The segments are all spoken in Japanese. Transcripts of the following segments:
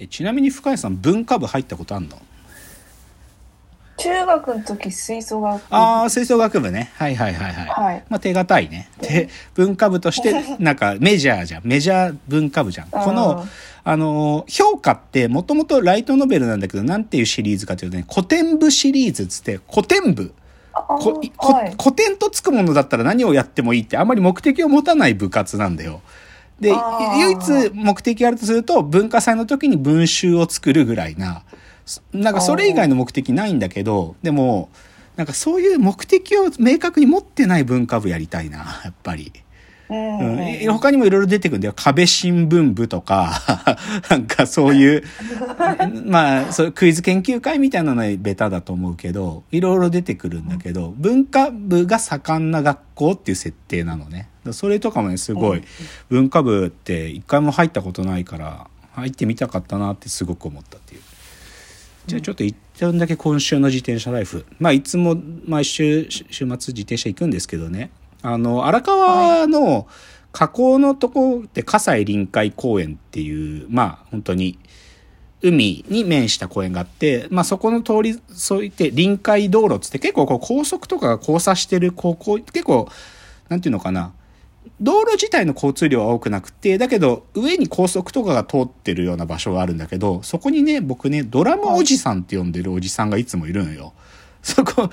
えちなみに深谷さん文化部入ったことあんの？中学の時吹奏楽部。ああ吹奏楽部ね。はいはいはいはい、はい。まあ手堅いね。で文化部として なんかメジャーじゃん。メジャー文化部じゃん。このあのー評価ってもともとライトノベルなんだけどなんていうシリーズかというとね古典部シリーズっつって古典部。あここはい。古典とつくものだったら何をやってもいいってあんまり目的を持たない部活なんだよ。で、唯一目的あるとすると文化祭の時に文集を作るぐらいな、そなんかそれ以外の目的ないんだけど、でも、なんかそういう目的を明確に持ってない文化部やりたいな、やっぱり。うん他にもいろいろ出てくるんだよ。壁新聞部とか、なんかそういう、まあ、そうクイズ研究会みたいなのはベタだと思うけど、いろいろ出てくるんだけど、文化部が盛んな学校っていう設定なのね。それとかもね、すごい、文化部って一回も入ったことないから、入ってみたかったなってすごく思ったっていう。じゃあちょっと一旦だけ今週の自転車ライフ。まあいつも毎週週末自転車行くんですけどね。あの、荒川の河口のとこって葛西臨海公園っていう、まあ本当に海に面した公園があって、まあそこの通り、そう言って臨海道路っつって結構こう高速とかが交差してる高校、結構、なんていうのかな。道路自体の交通量は多くなくて、だけど上に高速とかが通ってるような場所があるんだけど、そこにね、僕ね、ドラムおじさんって呼んでるおじさんがいつもいるのよ。そこ、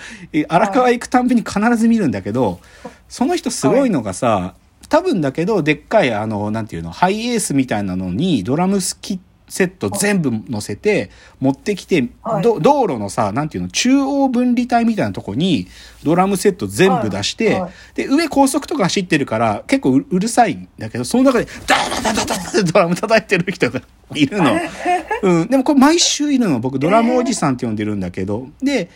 荒川行くたんびに必ず見るんだけど、その人すごいのがさ、多分だけど、でっかいあの、なんていうの、ハイエースみたいなのにドラムスキセット全部乗せて持ってきて、はいど道路のさ、なんていうの、中央分離帯みたいなとこにドラムセット全部出して、はいはいで、上高速とか走ってるから結構ううるさいんだけど、その中でダーダーダーダーダーってドラム叩いてる人が いるの。うん。でもこれ毎週いるの。僕ドラムおじさんって呼んでるんだけど、で、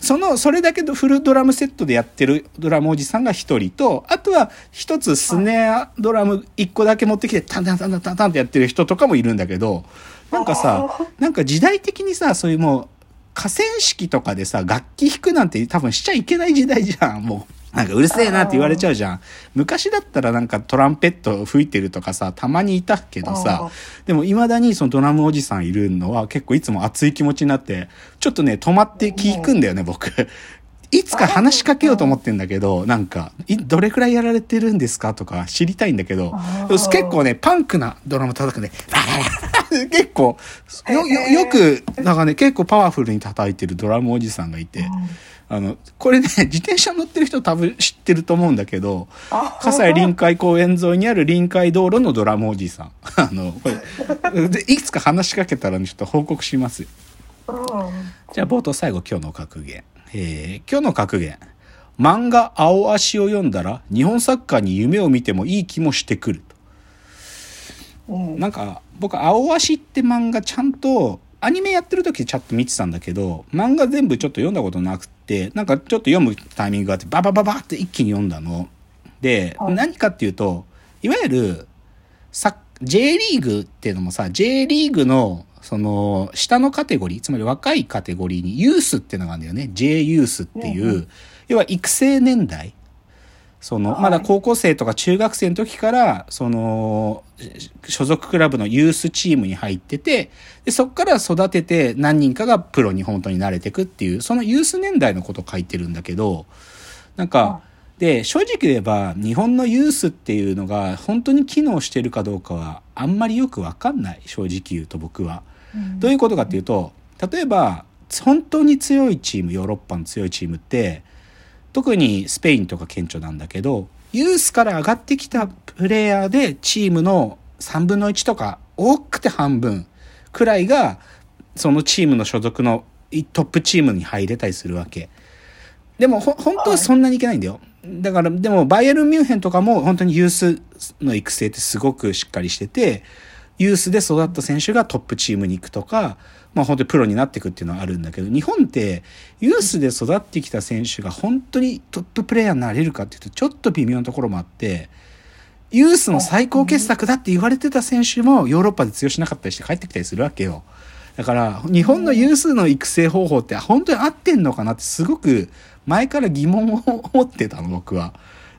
その、それだけどフルドラムセットでやってるドラムおじさんが一人と、あとは一つスネアドラム一個だけ持ってきて、タンタンタンタンタンタンってやってる人とかもいるんだけど、なんかさ、なんか時代的にさ、そういうもう、河川敷とかでさ、楽器弾くなんて多分しちゃいけない時代じゃん、もう。なんかうるせえなって言われちゃうじゃん。昔だったらなんかトランペット吹いてるとかさ、たまにいたけどさ、でも未だにそのドラムおじさんいるのは結構いつも熱い気持ちになって、ちょっとね、止まって聞くんだよね、僕。いつか話しかけようと思ってんだけど、なんか、いどれくらいやられてるんですかとか知りたいんだけど結構ね、パンクなドラム叩くね、結構、よ、よ、よく、なんかね、結構パワフルに叩いてるドラムおじさんがいて、あの、これね、自転車乗ってる人多分知ってると思うんだけど、あ葛西臨海公園沿いにある臨海道路のドラムおじさん。あの、これ、でいつか話しかけたらね、ちょっと報告しますよ。うんじゃあ冒頭最後今日の格言。えー今日の格言。漫画青足を読んだら日本サッカーに夢を見てもいい気もしてくると。うんなんか僕青足って漫画ちゃんとアニメやってる時ちゃんと見てたんだけど漫画全部ちょっと読んだことなくてなんかちょっと読むタイミングがあってババババって一気に読んだの。で、はい。何かっていうといわゆるサ J リーグっていうのもさ J リーグのその下のカテゴリーつまり若いカテゴリーにユースっていうのがあるんだよね。J ユースっていう要は育成年代その、はい。まだ高校生とか中学生の時から、その、所属クラブのユースチームに入ってて、でそこから育てて何人かがプロに本当に慣れてくっていう、そのユース年代のことを書いてるんだけど、なんか、はで、正直言えば、日本のユースっていうのが本当に機能してるかどうかは、あんまりよくわかんない、正直言うと僕は。うん。どういうことかっていうと、例えば、本当に強いチーム、ヨーロッパの強いチームって、特にスペインとか顕著なんだけど、ユースから上がってきたプレイヤーでチームの3分の1とか、多くて半分くらいが、そのチームの所属のトップチームに入れたりするわけ。でも、本当はそんなにいけないんだよ。だから、でも、バイエルンミュンヘンとかも本当にユースの育成ってすごくしっかりしてて、ユースで育った選手がトップチームに行くとか、まあ本当にプロになっていくっていうのはあるんだけど、日本ってユースで育ってきた選手が本当にトッププレイヤーになれるかっていうと、ちょっと微妙なところもあって、ユースの最高傑作だって言われてた選手もヨーロッパで通用しなかったりして帰ってきたりするわけよ。だから、日本のユースの育成方法って本当に合ってんのかなってすごく前から疑問を持ってたの、僕は。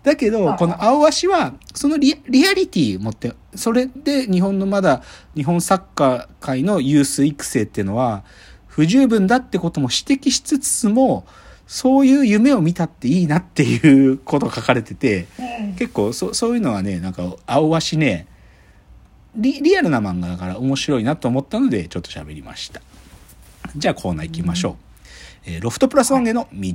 だけど、はいこの青足は、そのリリアリティ持って、それで日本のまだ、日本サッカー界のユース育成っていうのは、不十分だってことも指摘しつつも、そういう夢を見たっていいなっていうこと書かれてて、うん結構そそういうのはね、なんか青足ね、リリアルな漫画だから面白いなと思ったので、ちょっと喋りました。じゃあコーナー行きましょう。えーロフトプラスワンへの道。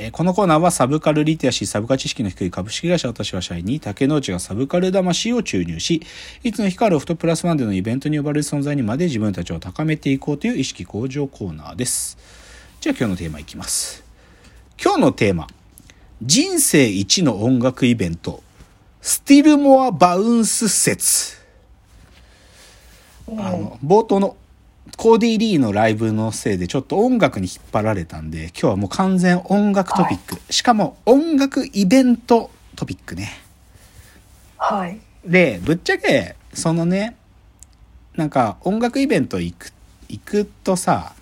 えーこのコーナーはサブカルリテラシー、サブカル知識の低い株式会社私は社員に竹之内がサブカル魂を注入し、いつの日かロフトプラスワンでのイベントに呼ばれる存在にまで自分たちを高めていこうという意識向上コーナーです。じゃあ今日のテーマいきます。今日のテーマ。人生一の音楽イベント。スティルモアバウンス説。うんあの、冒頭のコーディ・リーのライブのせいでちょっと音楽に引っ張られたんで、今日はもう完全音楽トピック。しかも音楽イベントトピックね。はい。で、ぶっちゃけ、そのね、なんか音楽イベント行く、行くとさ、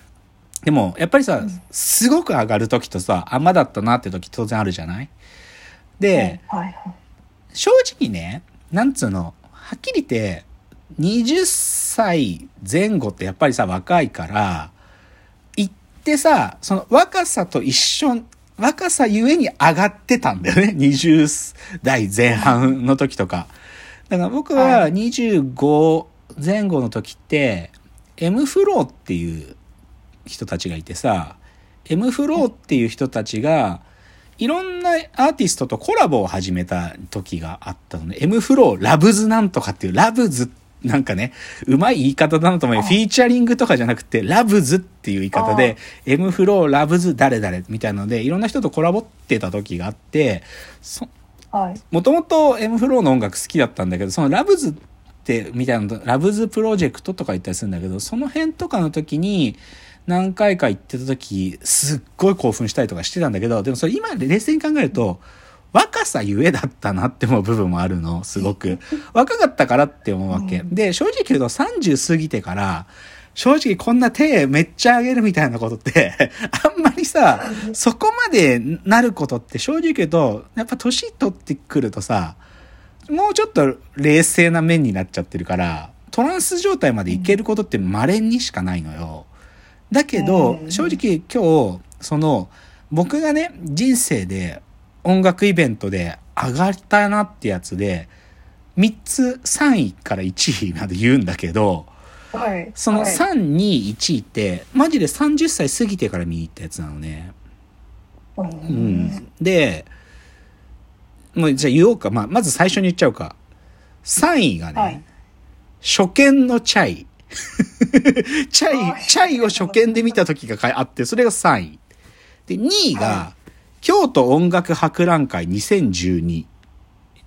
でもやっぱりさ、すごく上がる時とさ、あんまだったなって時当然あるじゃない？で、はいはい。正直ね、なんつうの、はっきり言って、20歳前後ってやっぱりさ、若いから、行ってさ、その若さと一緒、若さゆえに上がってたんだよね。20代前半の時とか。だから僕ははい25前後の時って、M フローっていう人たちがいてさ、M フローっていう人たちが、いろんなアーティストとコラボを始めた時があったのね。M フロー、ラブズなんとかっていう、ラブズ、なんかね、うまい言い方だなと思うよ。あフィーチャリングとかじゃなくて、ラブズっていう言い方で、M フロー、ラブズ、誰々みたいなので、いろんな人とコラボってた時があって。もともと M フローの音楽好きだったんだけど、そのラブズって、みたいなの、ラブズプロジェクトとか言ったりするんだけど、その辺とかの時に、何回か行ってた時、すっごい興奮したりとかしてたんだけど、でもそれ今冷静に考えると、若さゆえだったなって思う部分もあるの、すごく。若かったからって思うわけ。うんで、正直言うと30過ぎてから、正直こんな手めっちゃ上げるみたいなことって、あんまりさ、そこまでなることって正直言うと、やっぱ年取ってくるとさ、もうちょっと冷静な面になっちゃってるから、トランス状態までいけることって稀にしかないのよ。だけどう、ん正直今日、その、僕がね、人生で音楽イベントで上がったなってやつで、3つ3位から1位まで言うんだけど、はい。そのはい3、2、1位って、マジで30歳過ぎてから見に行ったやつなのね。ううんん。で、もうじゃあ言おうか。まあ、まず最初に言っちゃおうか。3位がね、はい初見のチャイ。チャあイ、チャイを初見で見た時があって、それが3位。で、2位が、は京都音楽博覧会2012っ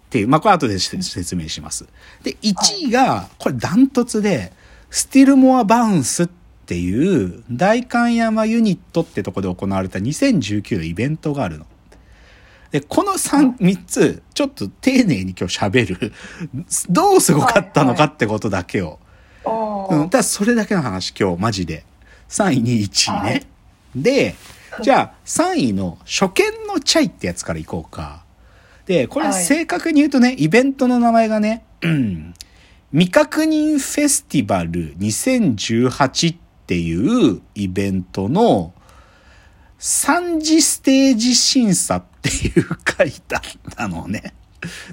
ていう、まあ、これ後で説明します。で、1位が、これダントツで、スティルモアバウンスっていう、大観山ユニットってとこで行われた2019のイベントがあるの。で、この3、三つ、ちょっと丁寧に今日喋る。どうすごかったのかってことだけを。おうん、ーただそれだけの話今日マジで。3位、2位、1位ね。はいで、じゃあ3位の初見のチャイってやつからいこうか。で、これはい正確に言うとね、イベントの名前がね、うん、未確認フェスティバル2018っていうイベントの3次ステージ審査っていう回だったのね。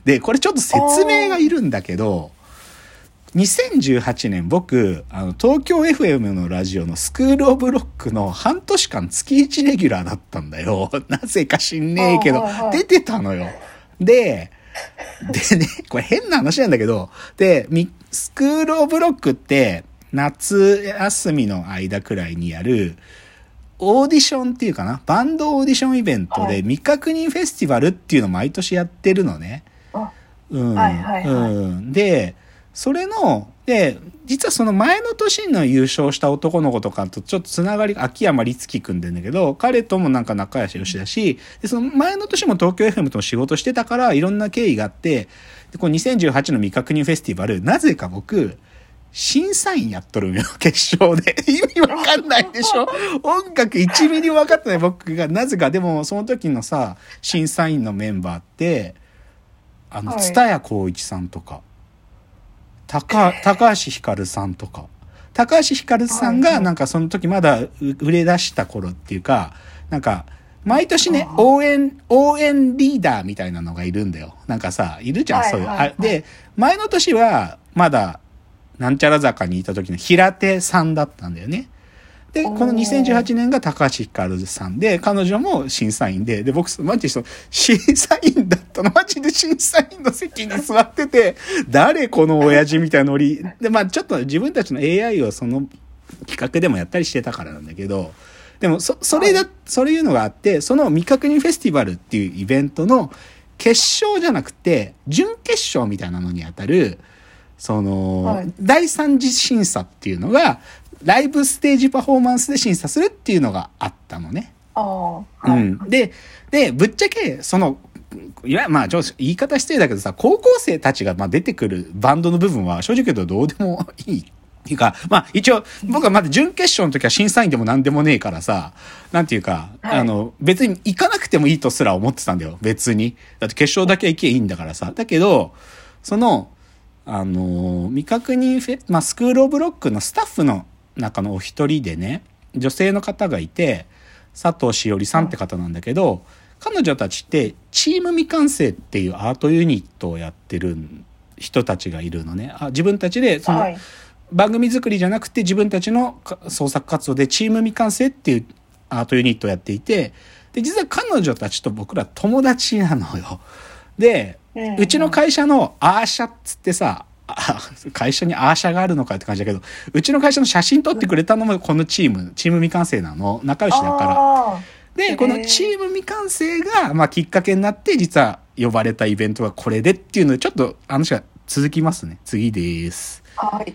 で、これちょっと説明がいるんだけど、2018年僕、あの、東京 FM のラジオの School of Lock の半年間月1レギュラーだったんだよ。なぜか知んねえけど出てたのよ。で、でね、これ変な話なんだけど、で、み School of Lock って、夏休みの間くらいにやる、オーディションっていうかな、バンドオーディションイベントで、はい未確認フェスティバルっていうのを毎年やってるのね。あうん。はいはいはいうん。で、それの、で、実はその前の年の優勝した男の子とかとちょっとつながりが、秋山律樹くんでんだけど、彼ともなんか仲良しよしだし、で、その前の年も東京 FM とも仕事してたから、いろんな経緯があって、で、この2018の未確認フェスティバル、なぜか僕、審査員やっとるんよ、決勝で。意味わかんないでしょ。音楽1ミリ分かってない僕が、なぜか、でもその時のさ、審査員のメンバーって、あの、はい。蔦谷光一さんとか、高、高橋ひかるさんとか、高橋ひかるさんがなんかその時まだう売れ出した頃っていうか、なんか、毎年ね応援、応援リーダーみたいなのがいるんだよ。なんかさ、いるじゃん、そういう。はいはいはいあで、前の年は、まだ、なんちゃら坂にいた時の平手さんだったんだよね。で、このおー2018年が高橋ひかるさんで、彼女も審査員で、で、僕、マジで審査員だったの。マジで審査員の席に座ってて、誰この親父みたいなノリ。で、まあちょっと自分たちの AI をその企画でもやったりしてたからなんだけど、でも、そ、それだ、そういうのがあって、その未確認フェスティバルっていうイベントの決勝じゃなくて、準決勝みたいなのにあたる、その、はい第三次審査っていうのが、ライブステージパフォーマンスで審査するっていうのがあったのね。はい。ん。で、で、ぶっちゃけ、その、いや、まあ、言い方失礼だけどさ、高校生たちがまあ出てくるバンドの部分は正直言うとどうでもいい。っていうか、まあ一応、僕はまだ準決勝の時は審査員でも何でもねえからさ、なんていうか、はいあの、別に行かなくてもいいとすら思ってたんだよ、別に。だって決勝だけ行けばいいんだからさ。だけど、その、あの、未確認フェ、まあ、スクールオブロックのスタッフの中のお一人でね、女性の方がいて、佐藤しおりさんって方なんだけど、彼女たちってチーム未完成っていうアートユニットをやってる人たちがいるのね。あ自分たちで、その、はい。番組作りじゃなくて自分たちのか創作活動でチーム未完成っていうアートユニットをやっていて、で、実は彼女たちと僕ら友達なのよ。で、うんうちの会社のアーシャっつってさ、あ会社にアーシャがあるのかって感じだけど、うちの会社の写真撮ってくれたのもこのチーム、チーム未完成なの。仲良しだから。あで、このチーム未完成が、まあ、きっかけになって、実は呼ばれたイベントがこれでっていうので、ちょっと話が続きますね。次です。あ。はい。